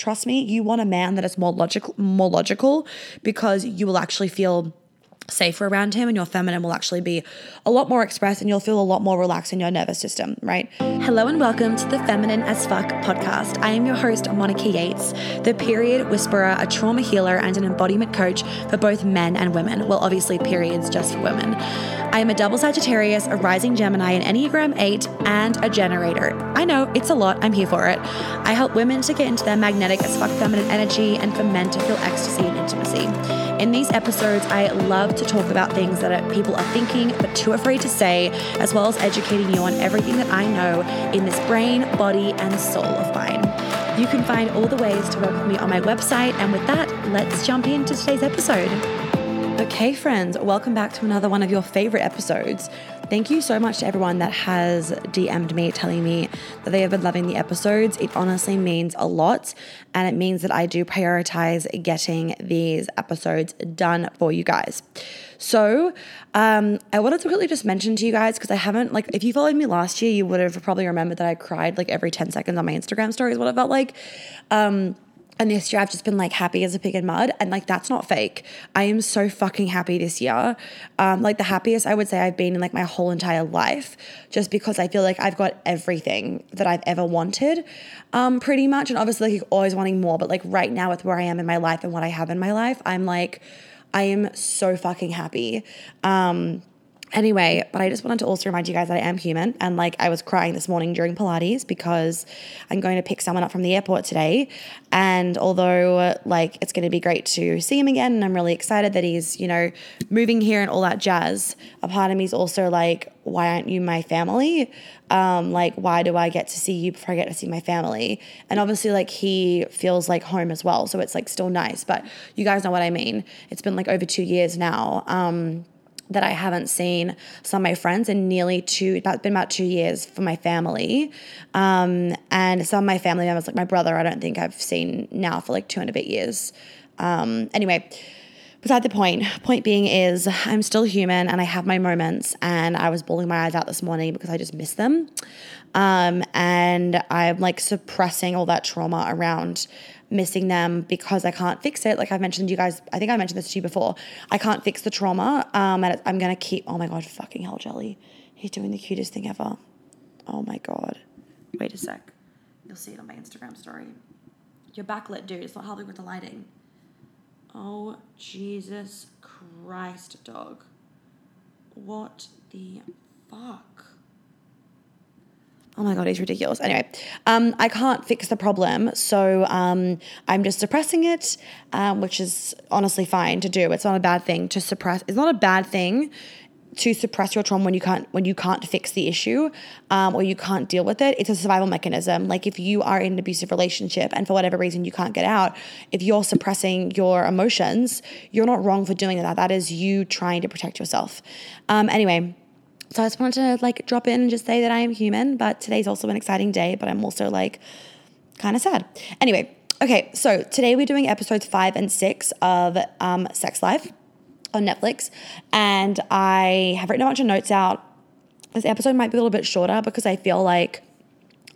trust me, you want a man that is more logical, more logical because you will actually feel safer around him and your feminine will actually be a lot more expressed and you'll feel a lot more relaxed in your nervous system, right? Hello and welcome to the Feminine as Fuck podcast. I am your host, Monica Yates, the period whisperer, a trauma healer, and an embodiment coach for both men and women. Well, obviously, periods just for women. I am a double Sagittarius, a rising Gemini, an Enneagram 8, and a generator. I know, it's a lot. I'm here for it. I help women to get into their magnetic as fuck feminine energy and for men to feel ecstasy and intimacy. In these episodes, I love to talk about things that people are thinking but too afraid to say, as well as educating you on everything that I know in this brain, body, and soul of mine. You can find all the ways to work with me on my website. And with that, let's jump into today's episode. Okay, friends, welcome back to another one of your favorite episodes. Thank you so much to everyone that has DM'd me telling me that they have been loving the episodes. It honestly means a lot, and it means that I do prioritize getting these episodes done for you guys. So, um, I wanted to quickly just mention to you guys because I haven't, like, if you followed me last year, you would have probably remembered that I cried like every 10 seconds on my Instagram stories, what it felt like. Um, and this year I've just been like happy as a pig in mud. And like that's not fake. I am so fucking happy this year. Um, like the happiest I would say I've been in like my whole entire life, just because I feel like I've got everything that I've ever wanted, um, pretty much. And obviously like always wanting more, but like right now with where I am in my life and what I have in my life, I'm like, I am so fucking happy. Um, Anyway, but I just wanted to also remind you guys that I am human. And like I was crying this morning during Pilates because I'm going to pick someone up from the airport today. And although like it's going to be great to see him again, and I'm really excited that he's, you know, moving here and all that jazz, a part of me is also like, why aren't you my family? Um, like, why do I get to see you before I get to see my family? And obviously, like, he feels like home as well. So it's like still nice. But you guys know what I mean. It's been like over two years now. Um, that I haven't seen some of my friends in nearly two, that's been about two years for my family. Um, and some of my family members, like my brother, I don't think I've seen now for like two and a bit years. Um, anyway, beside the point, point being is I'm still human and I have my moments and I was bawling my eyes out this morning because I just miss them. Um, and I'm like suppressing all that trauma around missing them because I can't fix it. Like I've mentioned you guys, I think I mentioned this to you before. I can't fix the trauma. Um, and I'm to keep, oh my God, fucking hell, Jelly. He's doing the cutest thing ever. Oh my God. Wait a sec. You'll see it on my Instagram story. You're backlit, dude. It's not helping with the lighting. Oh, Jesus Christ, dog. What the fuck? Oh my god, he's ridiculous. Anyway, um, I can't fix the problem, so um, I'm just suppressing it, um, which is honestly fine to do. It's not a bad thing to suppress. It's not a bad thing to suppress your trauma when you can't when you can't fix the issue um, or you can't deal with it. It's a survival mechanism. Like if you are in an abusive relationship and for whatever reason you can't get out, if you're suppressing your emotions, you're not wrong for doing that. That is you trying to protect yourself. Um, anyway so I just wanted to like drop in and just say that I am human, but today's also an exciting day, but I'm also like kind of sad. Anyway, okay, so today we're doing episodes five and six of um, Sex Life on Netflix, and I have written a bunch of notes out. This episode might be a little bit shorter because I feel like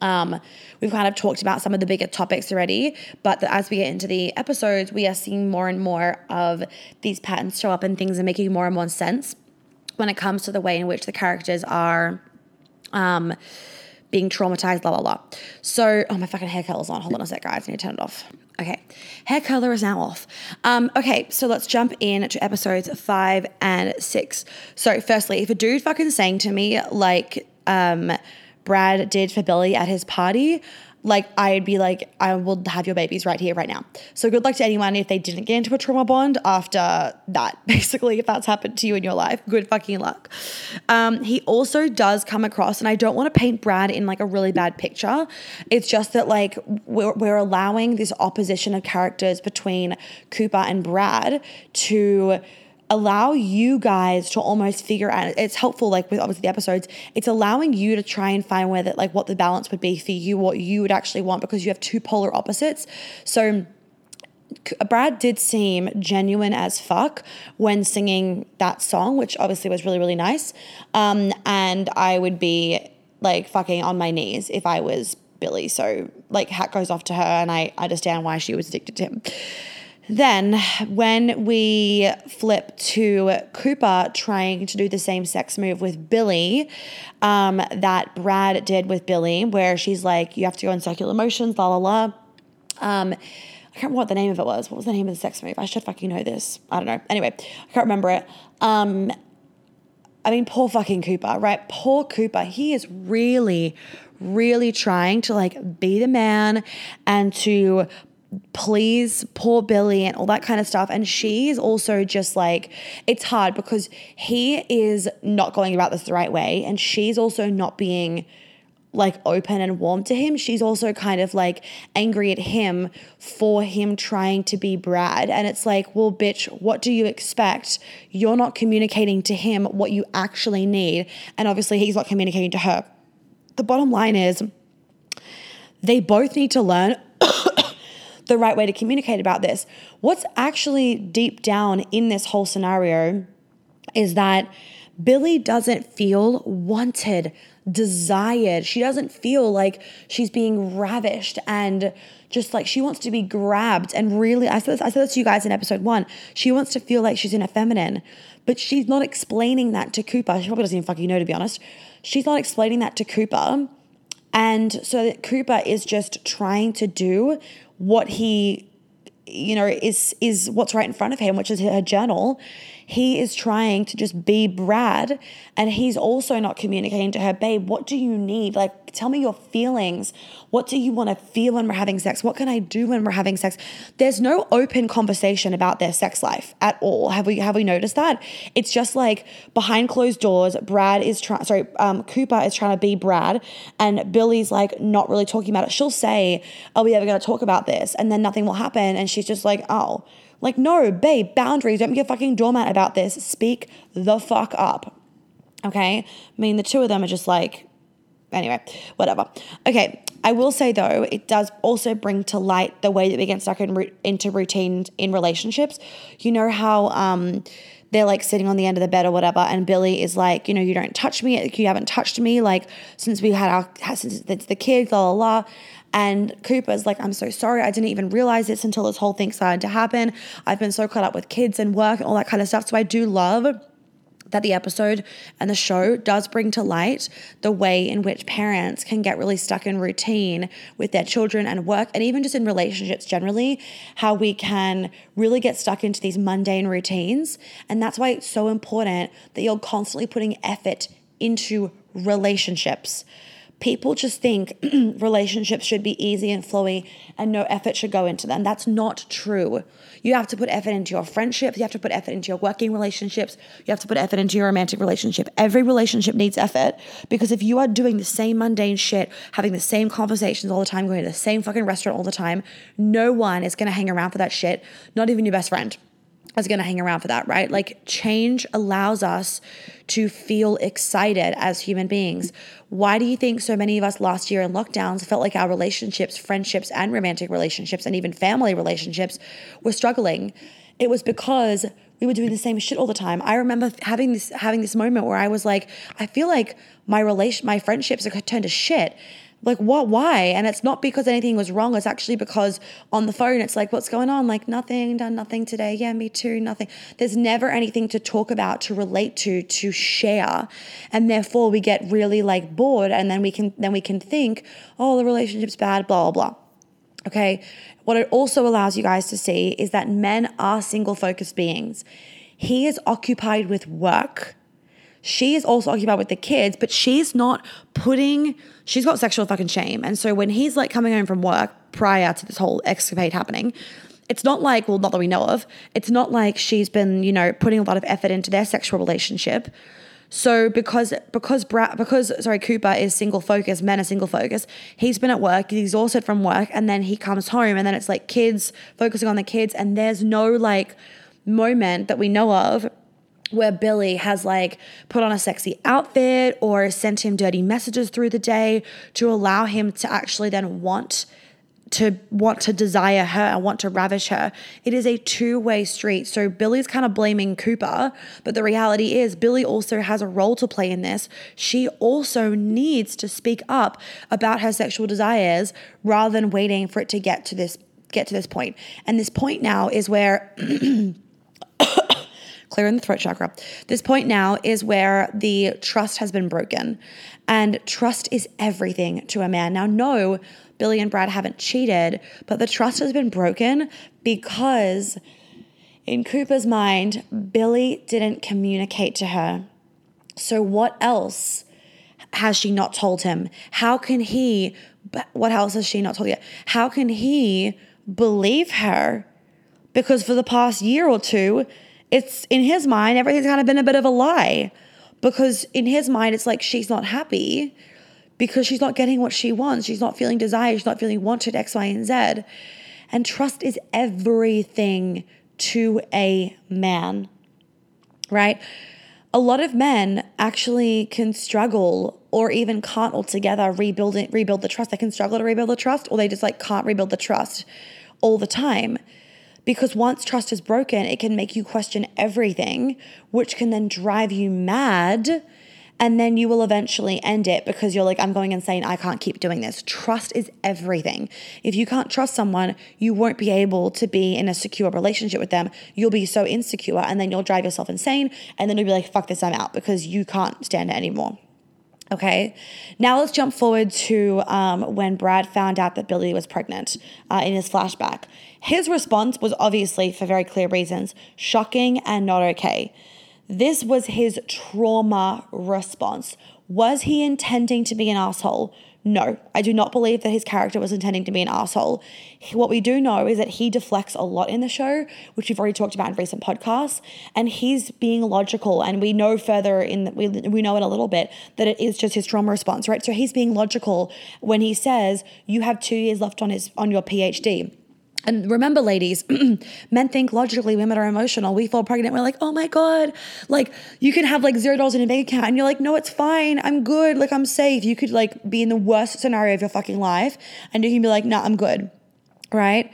um, we've kind of talked about some of the bigger topics already, but as we get into the episodes, we are seeing more and more of these patterns show up and things are making more and more sense when it comes to the way in which the characters are um, being traumatized, blah, blah, blah. So, oh, my fucking hair color's on. Hold on a sec, guys. I need to turn it off. Okay. Hair color is now off. Um, okay, so let's jump in to episodes five and six. So, firstly, if a dude fucking saying to me, like, um, Brad did for Billie at his party, like I'd be like, I will have your babies right here, right now. So good luck to anyone if they didn't get into a trauma bond after that. Basically, if that's happened to you in your life, good fucking luck. Um, he also does come across, and I don't want to paint Brad in like a really bad picture. It's just that like we're, we're allowing this opposition of characters between Cooper and Brad to allow you guys to almost figure out it's helpful like with obviously the episodes it's allowing you to try and find where that like what the balance would be for you what you would actually want because you have two polar opposites so Brad did seem genuine as fuck when singing that song, which obviously was really, really nice. Um, and I would be like fucking on my knees if I was Billie. So like hat goes off to her, and I understand why she was addicted to him. Then, when we flip to Cooper trying to do the same sex move with Billie um, that Brad did with Billie, where she's like, you have to go in circular motions, la la la. Um, I can't remember what the name of it was. What was the name of the sex move? I should fucking know this. I don't know. Anyway, I can't remember it. Um, I mean, poor fucking Cooper, right? Poor Cooper. He is really, really trying to like be the man and to please poor Billie and all that kind of stuff. And she's also just like, it's hard because he is not going about this the right way. And she's also not being like open and warm to him. She's also kind of like angry at him for him trying to be Brad. And it's like, well, bitch, what do you expect? You're not communicating to him what you actually need. And obviously, he's not communicating to her. The bottom line is, they both need to learn the right way to communicate about this. What's actually deep down in this whole scenario is that Billie doesn't feel wanted, desired. She doesn't feel like she's being ravished and just like she wants to be grabbed. And really, I said this, I said this to you guys in episode one. She wants to feel like she's in a feminine, but she's not explaining that to Cooper. She probably doesn't even fucking know, to be honest. She's not explaining that to Cooper. And so that Cooper is just trying to do what he you know is is what's right in front of him which is her journal he is trying to just be Brad and he's also not communicating to her, babe, what do you need? Like, tell me your feelings. What do you want to feel when we're having sex? What can I do when we're having sex? There's no open conversation about their sex life at all. Have we have we noticed that? It's just like behind closed doors, Brad is trying sorry, um, Cooper is trying to be Brad and Billie's like not really talking about it. She'll say, Are we ever gonna talk about this? And then nothing will happen. And she's just like, Oh, like, no, babe, boundaries. Don't be a fucking doormat about this. Speak the fuck up. Okay? I mean, the two of them are just like, anyway, whatever. Okay, I will say though, it does also bring to light the way that we get stuck in, into routines in relationships. You know how um, they're like sitting on the end of the bed or whatever, and Billie is like, you know, you don't touch me, you haven't touched me, like since we had our since the kids, la la la. And Cooper's like, I'm so sorry. I didn't even realize this until this whole thing started to happen. I've been so caught up with kids and work and all that kind of stuff. So I do love that the episode and the show does bring to light the way in which parents can get really stuck in routine with their children and work, and even just in relationships generally, how we can really get stuck into these mundane routines. And that's why it's so important that you're constantly putting effort into relationships people just think relationships should be easy and flowy and no effort should go into them. That's not true. You have to put effort into your friendships, you have to put effort into your working relationships, you have to put effort into your romantic relationship. Every relationship needs effort because if you are doing the same mundane shit, having the same conversations all the time, going to the same fucking restaurant all the time, no one is going to hang around for that shit, not even your best friend is going to hang around for that, right? Like change allows us to feel excited as human beings. Why do you think so many of us last year in lockdowns felt like our relationships, friendships, and romantic relationships, and even family relationships were struggling? It was because we were doing the same shit all the time. I remember having this having this moment where I was like, I feel like my relation, my friendships are turned to shit like what why? And it's not because anything was wrong. It's actually because on the phone it's like what's going on? Like nothing done nothing today. Yeah me too nothing. There's never anything to talk about to relate to to share. And therefore we get really like bored. And then we can then we can think oh the relationship's bad blah blah blah. Okay? What it also allows you guys to see is that men are single focused beings. He is occupied with work she is also occupied with the kids, but she's not putting, she's got sexual fucking shame. And so when he's like coming home from work prior to this whole escapade happening, it's not like, well, not that we know of, it's not like she's been, you know, putting a lot of effort into their sexual relationship. So because because Brad because sorry Cooper is single focus, men are single focus. He's been at work, he's exhausted from work, and then he comes home, and then it's like kids focusing on the kids, and there's no like moment that we know of where Billie has like put on a sexy outfit or sent him dirty messages through the day to allow him to actually then want to want to desire her and want to ravish her. It is a two way street. So Billie's kind of blaming Cooper, but the reality is Billie also has a role to play in this. She also needs to speak up about her sexual desires rather than waiting for it to get to this get to this point. And this point now is where clearing the throat chakra. This point now is where the trust has been broken. And trust is everything to a man. Now, no, Billie and Brad haven't cheated, but the trust has been broken because in Cooper's mind, Billie didn't communicate to her. So, what else has she not told him? How can he, what else has she not told yet? How can he believe her? Because for the past year or two, it's in his mind, everything's kind of been a bit of a lie because in his mind, it's like she's not happy because she's not getting what she wants. She's not feeling desired. She's not feeling wanted, X, Y, and Z. And trust is everything to a man, right? A lot of men actually can struggle or even can't altogether rebuild it, rebuild the trust. They can struggle to rebuild the trust or they just like can't rebuild the trust all the time. Because once trust is broken, it can make you question everything, which can then drive you mad. And then you will eventually end it because you're like, I'm going insane. I can't keep doing this. Trust is everything. If you can't trust someone, you won't be able to be in a secure relationship with them. You'll be so insecure and then you'll drive yourself insane. And then you'll be like, fuck this, I'm out because you can't stand it anymore. Okay, now let's jump forward to um, when Brad found out that Billie was pregnant uh, in his flashback. His response was obviously, for very clear reasons, shocking and not okay. This was his trauma response. Was he intending to be an asshole? No, I do not believe that his character was intending to be an asshole. What we do know is that he deflects a lot in the show, which we've already talked about in recent podcasts, and he's being logical. And we know further in we we know in a little bit that it is just his trauma response, right? So he's being logical when he says you have two years left on his on your PhD and remember, ladies, men think logically, women are emotional. We fall pregnant, we're like, oh my God. Like, you can have like zero dollars in a bank account, and you're like, no, it's fine. I'm good. Like, I'm safe. You could like be in the worst scenario of your fucking life, and you can be like, nah, I'm good. Right?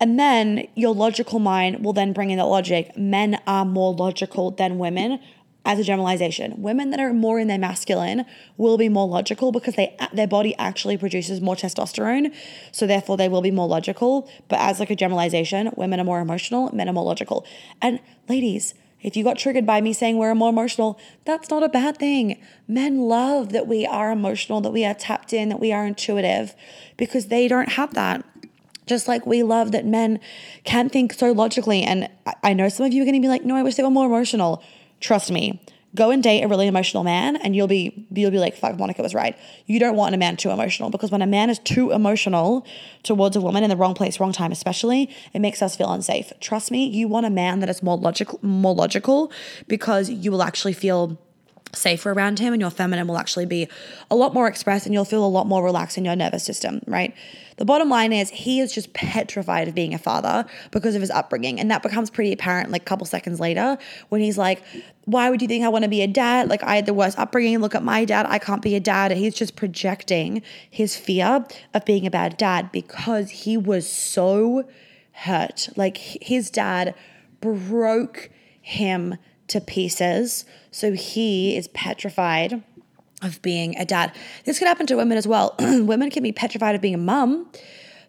And then your logical mind will then bring in the logic. Men are more logical than women as a generalization. Women that are more in their masculine will be more logical because they their body actually produces more testosterone, so therefore they will be more logical. But as like a generalization, women are more emotional, men are more logical. And ladies, if you got triggered by me saying we're more emotional, that's not a bad thing. Men love that we are emotional, that we are tapped in, that we are intuitive because they don't have that. Just like we love that men can think so logically. And I know some of you are going to be like, no, I wish they were more emotional. Trust me. Go and date a really emotional man and you'll be you'll be like, fuck, Monica was right. You don't want a man too emotional because when a man is too emotional towards a woman in the wrong place, wrong time, especially, it makes us feel unsafe. Trust me, you want a man that is more logical more logical because you will actually feel safer around him and your feminine will actually be a lot more expressed and you'll feel a lot more relaxed in your nervous system, right? The bottom line is he is just petrified of being a father because of his upbringing. And that becomes pretty apparent like a couple seconds later when he's like, Why would you think I want to be a dad? Like, I had the worst upbringing. Look at my dad. I can't be a dad. And he's just projecting his fear of being a bad dad because he was so hurt. Like, his dad broke him to pieces. So he is petrified of being a dad. This could happen to women as well. women can be petrified of being a mum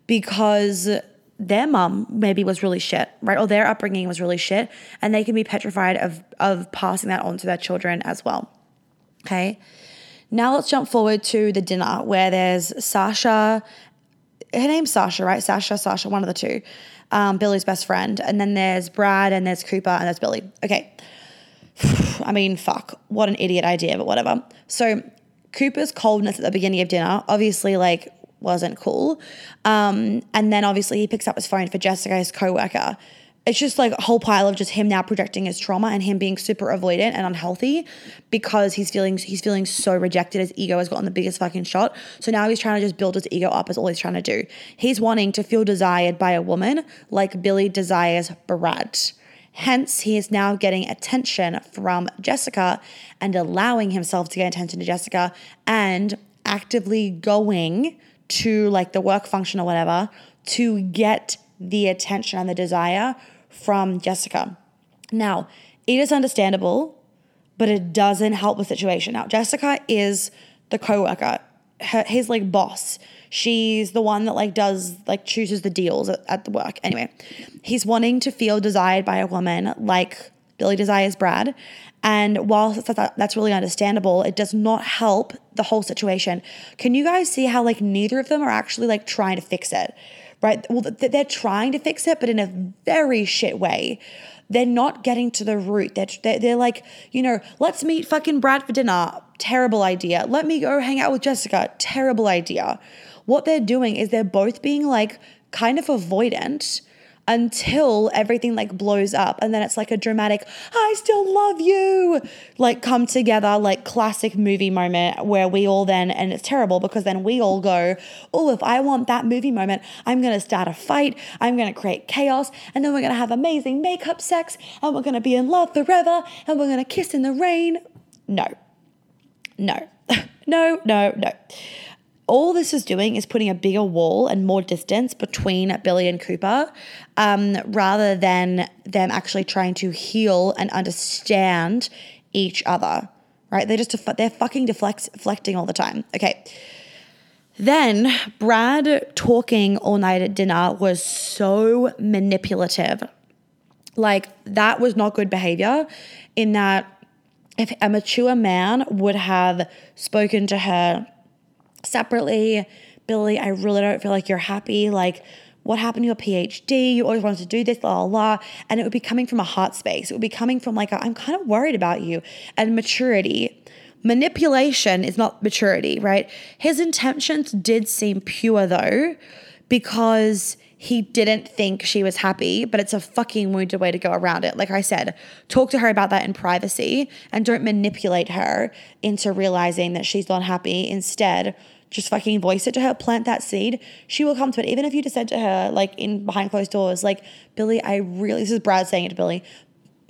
because their mum maybe was really shit, right? Or their upbringing was really shit, and they can be petrified of of passing that on to their children as well. Okay. Now let's jump forward to the dinner where there's Sasha. Her name's Sasha, right? Sasha, Sasha, one of the two. Um, Billie's best friend. And then there's Brad and there's Cooper and there's Billie. Okay. I mean, fuck, what an idiot idea, but whatever. So Cooper's coldness at the beginning of dinner obviously like wasn't cool. Um, and then obviously he picks up his phone for Jessica, his co-worker. It's just like a whole pile of just him now projecting his trauma and him being super avoidant and unhealthy because he's feeling he's feeling so rejected. His ego has gotten the biggest fucking shot. So now he's trying to just build his ego up. Is all he's trying to do. He's wanting to feel desired by a woman like Billie desires Brad. Hence, he is now getting attention from Jessica and allowing himself to get attention to Jessica and actively going to like the work function or whatever to get the attention and the desire from Jessica. Now, it is understandable, but it doesn't help the situation. Now, Jessica is the coworker, her, his like boss. She's the one that like does like chooses the deals at, at the work. Anyway, he's wanting to feel desired by a woman like Billie desires Brad. And while that's really understandable, it does not help the whole situation. Can you guys see how like neither of them are actually like trying to fix it? Right? Well, they're trying to fix it, but in a very shit way. They're not getting to the root. They're, they're, they're like, you know, let's meet fucking Brad for dinner. Terrible idea. Let me go hang out with Jessica. Terrible idea. What they're doing is they're both being like kind of avoidant until everything like blows up and then it's like a dramatic i still love you like come together like classic movie moment where we all then and it's terrible because then we all go oh if i want that movie moment i'm going to start a fight i'm going to create chaos and then we're going to have amazing makeup sex and we're going to be in love forever and we're going to kiss in the rain. No. No. No no no all this is doing is putting a bigger wall and more distance between Billie and Cooper um, rather than them actually trying to heal and understand each other, right? They're just, they're fucking deflect, deflecting all the time. Okay. Then Brad talking all night at dinner was so manipulative. Like, that was not good behavior in that if a mature man would have spoken to her separately. Billie, I really don't feel like you're happy. Like, what happened to your PhD? You always wanted to do this, la la. And it would be coming from a heart space. It would be coming from like, i am kind of worried about you and maturity. Manipulation is not maturity, right? His intentions did seem pure though, because he didn't think she was happy, but it's a fucking wounded way to go around it. Like I said, talk to her about that in privacy and don't manipulate her into realizing that she's not happy. Instead, just fucking voice it to her, plant that seed. She will come to it. Even if you just said to her, like in behind closed doors, like, Billie, I really, this is Brad saying it to Billie.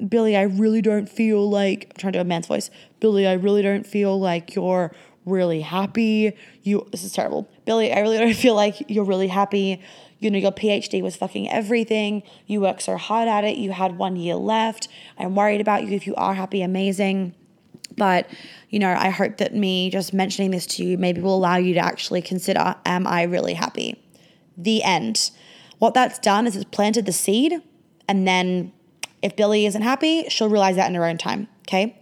Billie, I really don't feel like, I'm trying to do a man's voice. Billie, I really don't feel like you're really happy. You, this is terrible. Billie, I really don't feel like you're really happy you know, your PhD was fucking everything. You worked so hard at it. You had one year left. I'm worried about you. If you are happy, amazing. But, you know, I hope that me just mentioning this to you maybe will allow you to actually consider am I really happy? The end. What that's done is it's planted the seed. And then if Billie isn't happy, she'll realize that in her own time. Okay.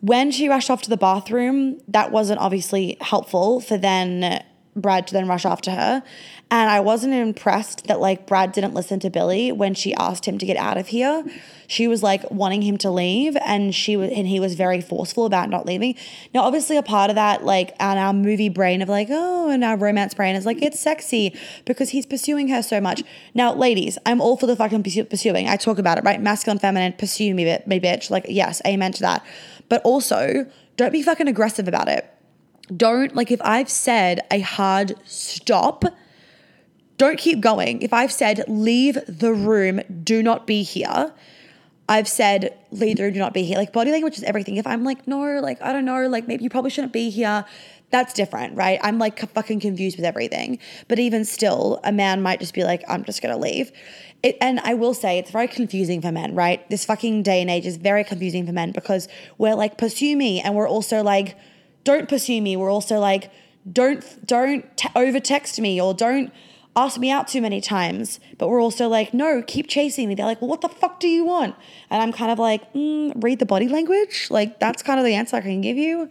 When she rushed off to the bathroom, that wasn't obviously helpful for then Brad to then rush after her. And I wasn't impressed that like Brad didn't listen to Billie when she asked him to get out of here. She was like wanting him to leave and she was and he was very forceful about not leaving. Now obviously a part of that like and our movie brain of like oh and our romance brain is like it's sexy because he's pursuing her so much. Now ladies, I'm all for the fucking pursuing. I talk about it, right? Masculine, feminine, pursue me, me bitch. Like yes, amen to that. But also don't be fucking aggressive about it. Don't like if I've said a hard stop don't keep going. If I've said, leave the room, do not be here, I've said, leave the room, do not be here. Like body language is everything. If I'm like, no, like, I don't know, like maybe you probably shouldn't be here, that's different, right? I'm like fucking confused with everything. But even still, a man might just be like, I'm just gonna leave. It, and I will say it's very confusing for men, right? This fucking day and age is very confusing for men because we're like, pursue me. And we're also like, don't pursue me. We're also like, don't, don't t- over text me or don't, ask me out too many times, but we're also like, no, keep chasing me. They're like, well, what the fuck do you want? And I'm kind of like, mm, read the body language. Like, that's kind of the answer I can give you.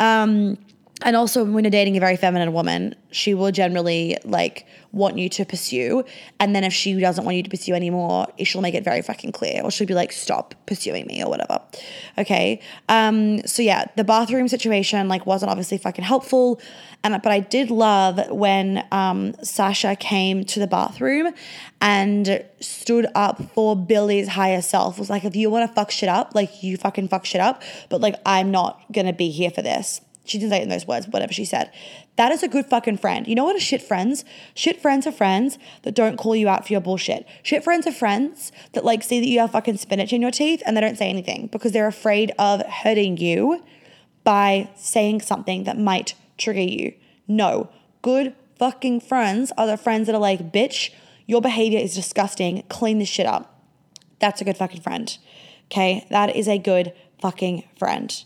Um, and also when you're dating a very feminine woman she will generally like want you to pursue. And then if she doesn't want you to pursue anymore she'll make it very fucking clear. Or she'll be like stop pursuing me or whatever. Okay? Um so yeah the bathroom situation like wasn't obviously fucking helpful. And but i did love when um sasha came to the bathroom and stood up for billie's higher self. Was like if you want to fuck shit up like you fucking fuck shit up but like i'm not gonna be here for this she didn't say it in those words, whatever she said. That is a good fucking friend. You know what are shit friends? Shit friends are friends that don't call you out for your bullshit. Shit friends are friends that like see that you have fucking spinach in your teeth and they don't say anything because they're afraid of hurting you by saying something that might trigger you. No, good fucking friends are the friends that are like, bitch, your behavior is disgusting. Clean this shit up. That's a good fucking friend. Okay. That is a good fucking friend.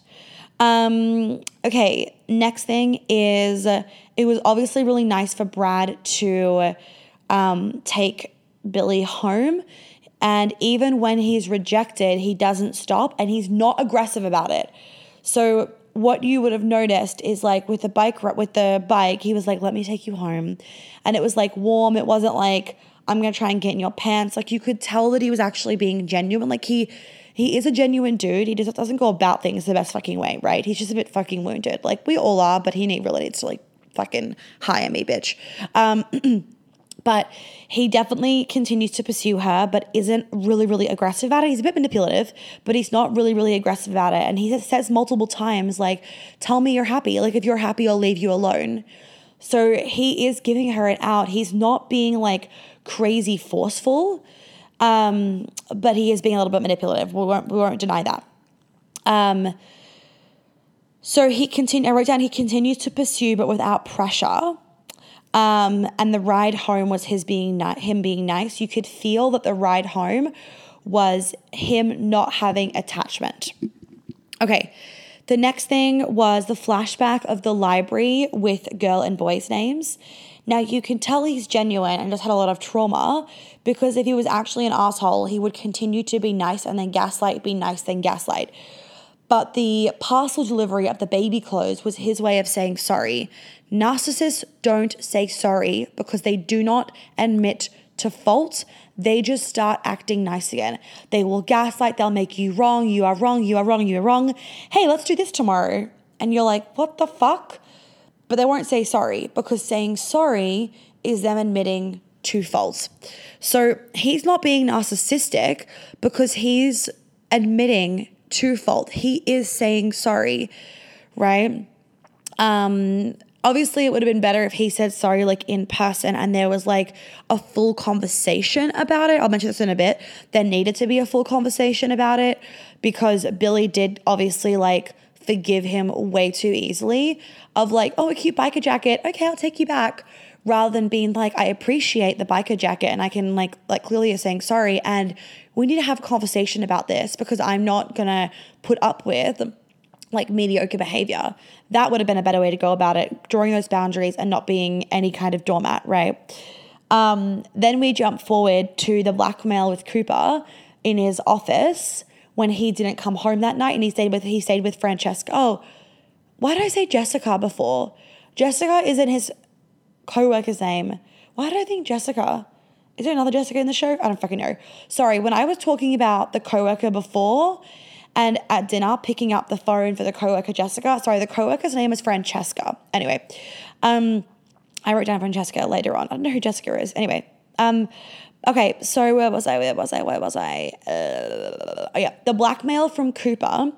Um, okay. Next thing is it was obviously really nice for Brad to um, take Billie home. And even when he's rejected, he doesn't stop and he's not aggressive about it. So what you would have noticed is like with the bike with the bike, he was like, "Let me take you home," and it was like warm. It wasn't like I'm gonna try and get in your pants. Like you could tell that he was actually being genuine. Like he he is a genuine dude. He just doesn't go about things the best fucking way, right? He's just a bit fucking wounded. Like we all are, but he need, really needs to like fucking hire me, bitch. Um, but he definitely continues to pursue her, but isn't really, really aggressive about it. He's a bit manipulative, but he's not really, really aggressive about it. And he says multiple times, like, tell me you're happy. Like, if you're happy, I'll leave you alone. So he is giving her an out. He's not being like crazy forceful, um, but he is being a little bit manipulative. We won't, we won't deny that. Um, so he continued, I wrote down he continues to pursue, but without pressure. Um, and the ride home was his being ni- him being nice. You could feel that the ride home was him not having attachment. Okay. The next thing was the flashback of the library with girl and boys' names. Now you can tell he's genuine and just had a lot of trauma because if he was actually an asshole, he would continue to be nice and then gaslight, be nice, then gaslight. But the parcel delivery of the baby clothes was his way of saying sorry. Narcissists don't say sorry because they do not admit to fault. They just start acting nice again. They will gaslight, they'll make you wrong, you are wrong, you are wrong, you are wrong. Hey, let's do this tomorrow. And you're like, what the fuck? But they won't say sorry because saying sorry is them admitting to fault. So he's not being narcissistic because he's admitting to fault. He is saying sorry, right? Um, obviously it would have been better if he said sorry like in person and there was like a full conversation about it. I'll mention this in a bit. There needed to be a full conversation about it because Billy did obviously like forgive him way too easily of like, oh, a cute biker jacket. Okay, I'll take you back. Rather than being like, I appreciate the biker jacket and I can like like clearly is saying sorry and we need to have a conversation about this because I'm not gonna put up with like mediocre behavior. That would have been a better way to go about it, drawing those boundaries and not being any kind of doormat, right? Um, then we jump forward to the blackmail with Cooper in his office when he didn't come home that night and he stayed with he stayed with Francesca. Oh, why did I say Jessica before? Jessica isn't his co-worker's name. Why did I think Jessica? Is there another Jessica in the show? I don't fucking know. Sorry, when I was talking about the co-worker before, and at dinner picking up the phone for the coworker Jessica. Sorry, the coworker's name is Francesca. Anyway, um, I wrote down Francesca later on. I don't know who Jessica is. Anyway, um, okay, so where was I? Where was I? Where was I? Uh, oh yeah, the blackmail from Cooper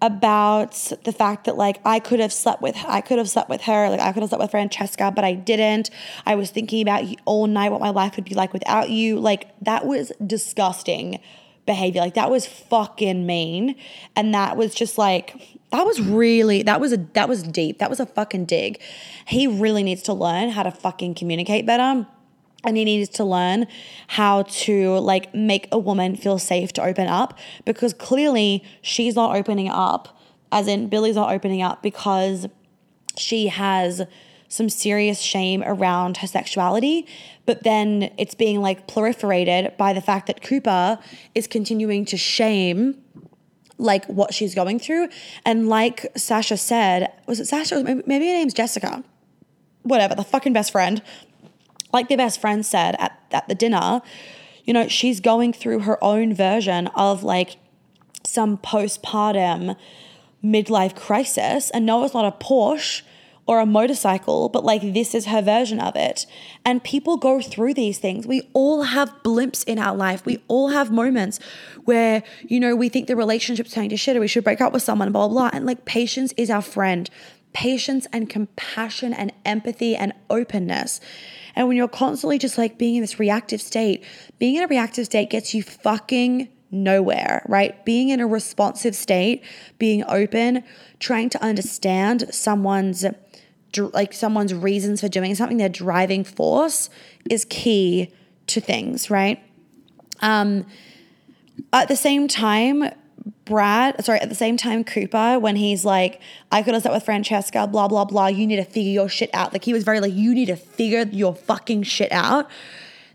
about the fact that like I could have slept with I could have slept with her like I could have slept with Francesca but I didn't I was thinking about you all night what my life would be like without you like that was disgusting behavior. Like that was fucking mean. And that was just like that was really that was a that was deep. That was a fucking dig. He really needs to learn how to fucking communicate better. And he needs to learn how to like make a woman feel safe to open up because clearly she's not opening up, as in Billie's not opening up because she has some serious shame around her sexuality, but then it's being like proliferated by the fact that Cooper is continuing to shame like what she's going through. And like Sasha said, was it Sasha? Maybe her name's Jessica. Whatever, the fucking best friend. Like their best friend said at, at the dinner, you know, she's going through her own version of like some postpartum midlife crisis. And no, it's not a Porsche or a motorcycle, but like this is her version of it. And people go through these things. We all have blimps in our life. We all have moments where, you know, we think the relationship's turning to shit or we should break up with someone, blah, blah, blah. And like patience is our friend. Patience and compassion and empathy and openness. And when you're constantly just like being in this reactive state, being in a reactive state gets you fucking nowhere, right? Being in a responsive state, being open, trying to understand someone's like someone's reasons for doing something, their driving force is key to things, right? Um, at the same time, Brad, sorry, at the same time, Cooper, when he's like, I could have slept with Francesca, blah, blah, blah, you need to figure your shit out. Like, he was very like, you need to figure your fucking shit out.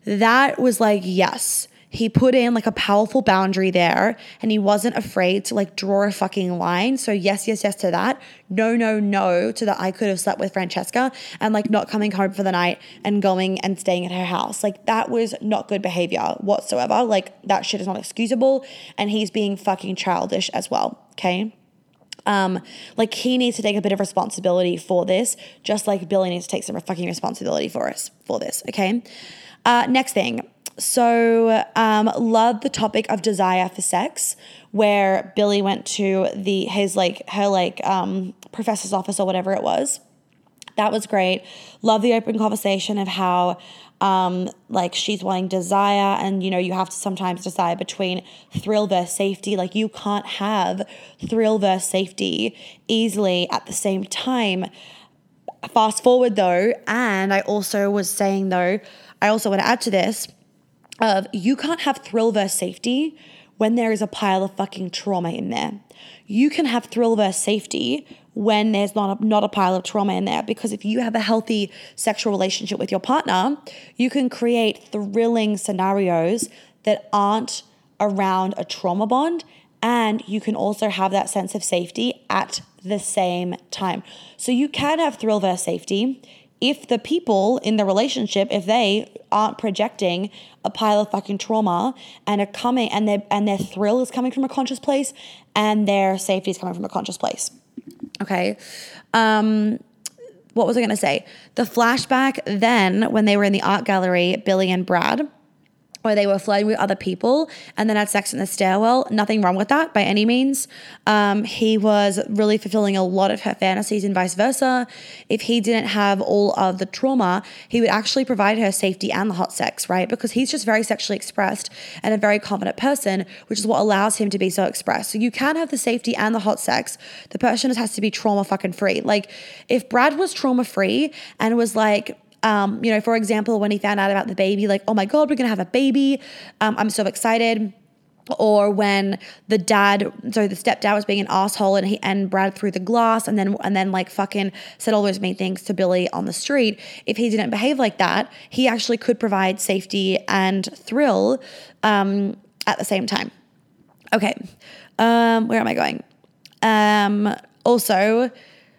That was like, yes he put in like a powerful boundary there and he wasn't afraid to like draw a fucking line. So, yes, yes, yes to that. No, no, no to that I could have slept with Francesca and like not coming home for the night and going and staying at her house. Like, that was not good behavior whatsoever. Like, that shit is not excusable. And he's being fucking childish as well. Okay. Um, like he needs to take a bit of responsibility for this, just like Billie needs to take some fucking responsibility for us for this. Okay. Uh, next thing, so, um, love the topic of desire for sex, where Billie went to the his like her like um, professor's office or whatever it was. That was great. Love the open conversation of how um, like she's wanting desire, and you know you have to sometimes decide between thrill versus safety. Like you can't have thrill versus safety easily at the same time. Fast forward though, and I also was saying though, I also want to add to this of you can't have thrill versus safety when there is a pile of fucking trauma in there. You can have thrill versus safety when there's not a, not a pile of trauma in there because if you have a healthy sexual relationship with your partner, you can create thrilling scenarios that aren't around a trauma bond and you can also have that sense of safety at the same time. So you can have thrill versus safety if the people in the relationship, if they aren't projecting a pile of fucking trauma and are coming and their and their thrill is coming from a conscious place and their safety is coming from a conscious place. Okay. Um what was I going to say? The flashback then when they were in the art gallery, Billie and Brad where they were flirting with other people and then had sex in the stairwell. Nothing wrong with that by any means. Um, he was really fulfilling a lot of her fantasies and vice versa. If he didn't have all of the trauma, he would actually provide her safety and the hot sex, right? Because he's just very sexually expressed and a very confident person, which is what allows him to be so expressed. So you can have the safety and the hot sex. The person has to be trauma fucking free. Like if Brad was trauma free and was like, um, you know, for example, when he found out about the baby, like, oh my God, we're gonna have a baby. Um, I'm so excited. Or when the dad sorry the stepdad was being an asshole and he and Brad threw the glass and then and then like fucking said all those mean things to Billie on the street. If he didn't behave like that he actually could provide safety and thrill um, at the same time. Okay. Um, where am I going? Um, also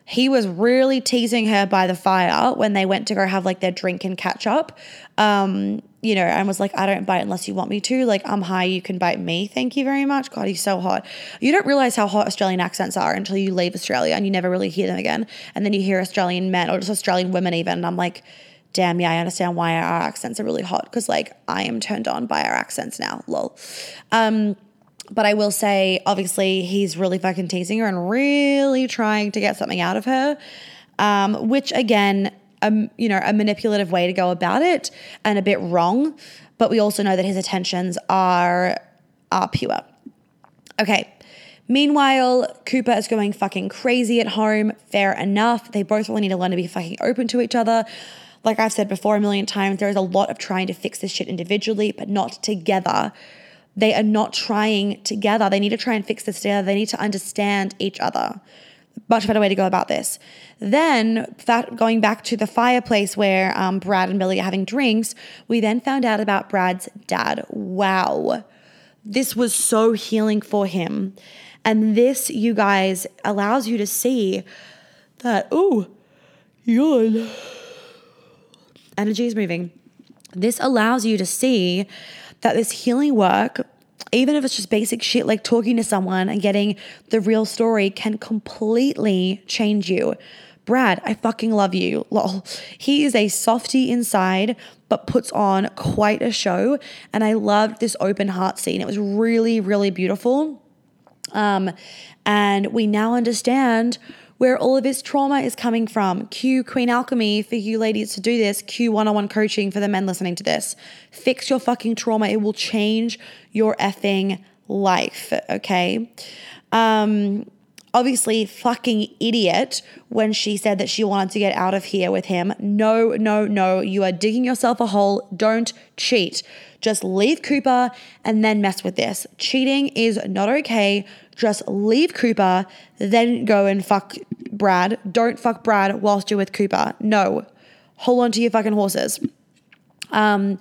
he was really teasing her by the fire when they went to go have like their drink and catch up. Um, you know, and was like, I don't bite unless you want me to. Like, I'm high, you can bite me. Thank you very much. God, he's so hot. You don't realize how hot Australian accents are until you leave Australia and you never really hear them again. And then you hear Australian men or just Australian women, even. And I'm like, damn, yeah, I understand why our accents are really hot because, like, I am turned on by our accents now. Lol. Um, but I will say, obviously, he's really fucking teasing her and really trying to get something out of her, um, which again, um, you know, a manipulative way to go about it and a bit wrong. But we also know that his intentions are are pure. Okay. Meanwhile, Cooper is going fucking crazy at home. Fair enough. They both really need to learn to be fucking open to each other. Like I've said before a million times, there is a lot of trying to fix this shit individually, but not together they are not trying together. They need to try and fix this together. They need to understand each other. Much better way to go about this. Then, that, going back to the fireplace where um, Brad and Billie are having drinks, we then found out about Brad's dad. Wow. This was so healing for him. And this, you guys, allows you to see that, oh, yawn. Energy is moving. This allows you to see that this healing work, even if it's just basic shit like talking to someone and getting the real story, can completely change you. Brad, I fucking love you. Lol. He is a softy inside, but puts on quite a show. And I loved this open heart scene. It was really, really beautiful. Um, and we now understand where all of his trauma is coming from. Cue Queen Alchemy for you ladies to do this. Cue one on one coaching for the men listening to this. Fix your fucking trauma. It will change your effing life. Okay. Um, obviously fucking idiot when she said that she wanted to get out of here with him. No, no, no. You are digging yourself a hole. Don't cheat. Just leave Cooper and then mess with this. Cheating is not okay. Just leave Cooper, then go and fuck Brad. Don't fuck Brad whilst you're with Cooper. No. Hold on to your fucking horses. Um,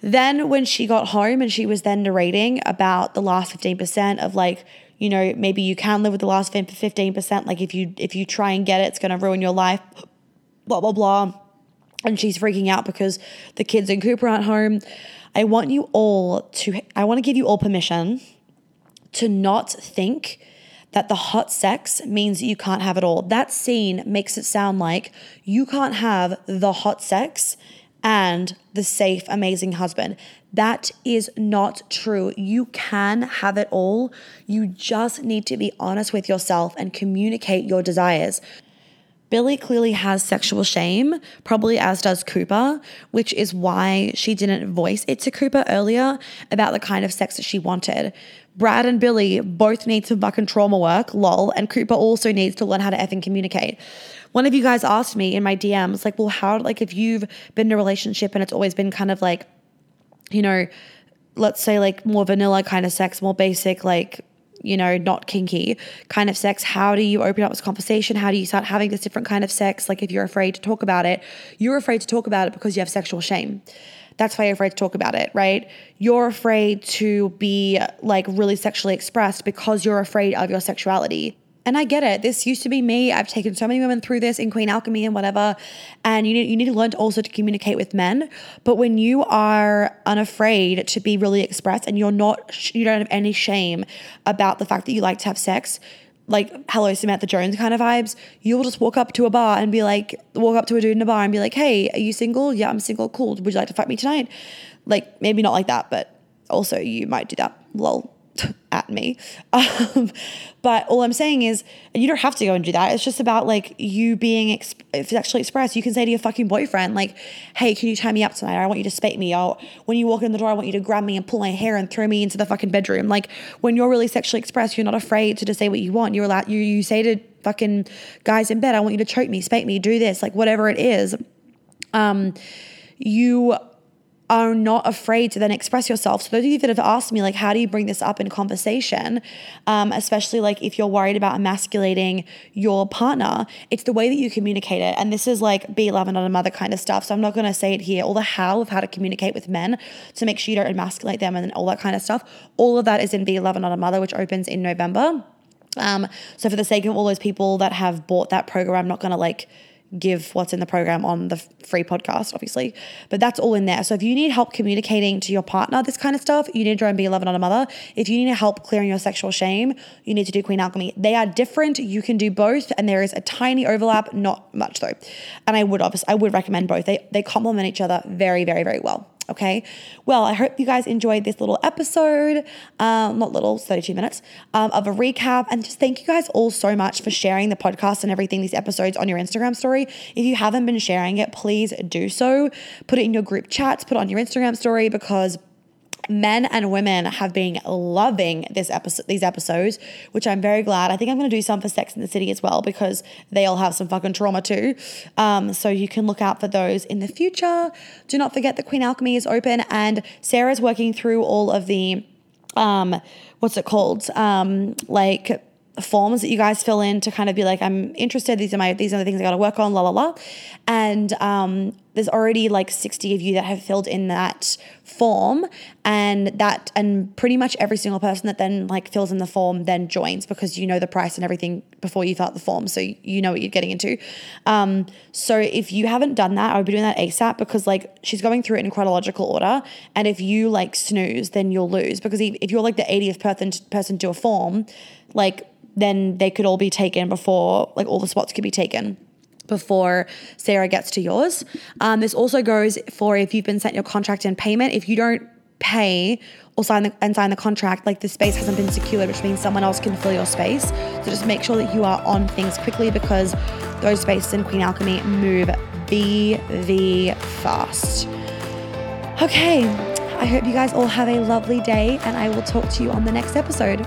then when she got home and she was then narrating about the last 15% of like, you know, maybe you can live with the last 15%. Like if you if you try and get it, it's gonna ruin your life. Blah blah blah. And she's freaking out because the kids and Cooper aren't home. I want you all to I want to give you all permission to not think that the hot sex means you can't have it all. That scene makes it sound like you can't have the hot sex and the safe, amazing husband. That is not true. You can have it all. You just need to be honest with yourself and communicate your desires. Billie clearly has sexual shame, probably as does Cooper, which is why she didn't voice it to Cooper earlier about the kind of sex that she wanted. Brad and Billie both need some fucking trauma work, lol, and Cooper also needs to learn how to effing communicate. One of you guys asked me in my DMs, like, well, how, like, if you've been in a relationship and it's always been kind of like, you know, let's say like more vanilla kind of sex, more basic, like you know, not kinky kind of sex, how do you open up this conversation? How do you start having this different kind of sex? Like, if you're afraid to talk about it, you're afraid to talk about it because you have sexual shame. That's why you're afraid to talk about it, right? You're afraid to be like really sexually expressed because you're afraid of your sexuality. And I get it. This used to be me. I've taken so many women through this in Queen Alchemy and whatever. And you need you need to learn to also to communicate with men. But when you are unafraid to be really expressed and you're not you don't have any shame about the fact that you like to have sex, like hello Samantha Jones kind of vibes, you will just walk up to a bar and be like, walk up to a dude in a bar and be like, hey, are you single? Yeah, I'm single. Cool. Would you like to fuck me tonight? Like maybe not like that, but also you might do that. Lol. At me. Um, but all I'm saying is, you don't have to go and do that. It's just about like you being ex- sexually expressed. You can say to your fucking boyfriend, like, hey, can you tie me up tonight? I want you to spate me. Or when you walk in the door, I want you to grab me and pull my hair and throw me into the fucking bedroom. Like when you're really sexually expressed, you're not afraid to just say what you want. You're allowed, you, you say to fucking guys in bed, I want you to choke me, spate me, do this, like whatever it is. Um, you are not afraid to then express yourself. So those of you that have asked me, like, how do you bring this up in conversation, um, especially like if you're worried about emasculating your partner, it's the way that you communicate it. And this is like be love and not a mother kind of stuff. So I'm not going to say it here. All the how of how to communicate with men to make sure you don't emasculate them and all that kind of stuff. All of that is in Be Love and Not a Mother, which opens in November. Um, so for the sake of all those people that have bought that program, I'm not going to like give what's in the program on the free podcast, obviously. But that's all in there. So if you need help communicating to your partner this kind of stuff, you need to join Be Love and a Mother. If you need help clearing your sexual shame, you need to do Queen Alchemy. They are different. You can do both, and there is a tiny overlap, not much though. And I would obviously I would recommend both. They they complement each other very, very, very well. Okay. Well, I hope you guys enjoyed this little episode, um, not little, 32 minutes um, of a recap. And just thank you guys all so much for sharing the podcast and everything, these episodes on your Instagram story. If you haven't been sharing it, please do so. Put it in your group chats, put it on your Instagram story because men and women have been loving this episode these episodes which i'm very glad. I think i'm going to do some for sex in the city as well because they all have some fucking trauma too. Um, so you can look out for those in the future. Do not forget that queen alchemy is open and sarah's working through all of the um, what's it called? Um, like forms that you guys fill in to kind of be like, I'm interested. These are my these are the things I got to work on. La la la. And um, there's already like 60 of you that have filled in that form, and that and pretty much every single person that then like fills in the form then joins because you know the price and everything before you fill out the form, so you know what you're getting into. Um, so if you haven't done that, I would be doing that ASAP because like she's going through it in chronological order, and if you like snooze, then you'll lose because if you're like the 80th person person to a form, like then they could all be taken before, like all the spots could be taken before Sarah gets to yours. Um, this also goes for if you've been sent your contract and payment. If you don't pay or sign the, and sign the contract, like the space hasn't been secured, which means someone else can fill your space. So just make sure that you are on things quickly because those spaces in Queen Alchemy move BV fast. Okay, I hope you guys all have a lovely day and I will talk to you on the next episode.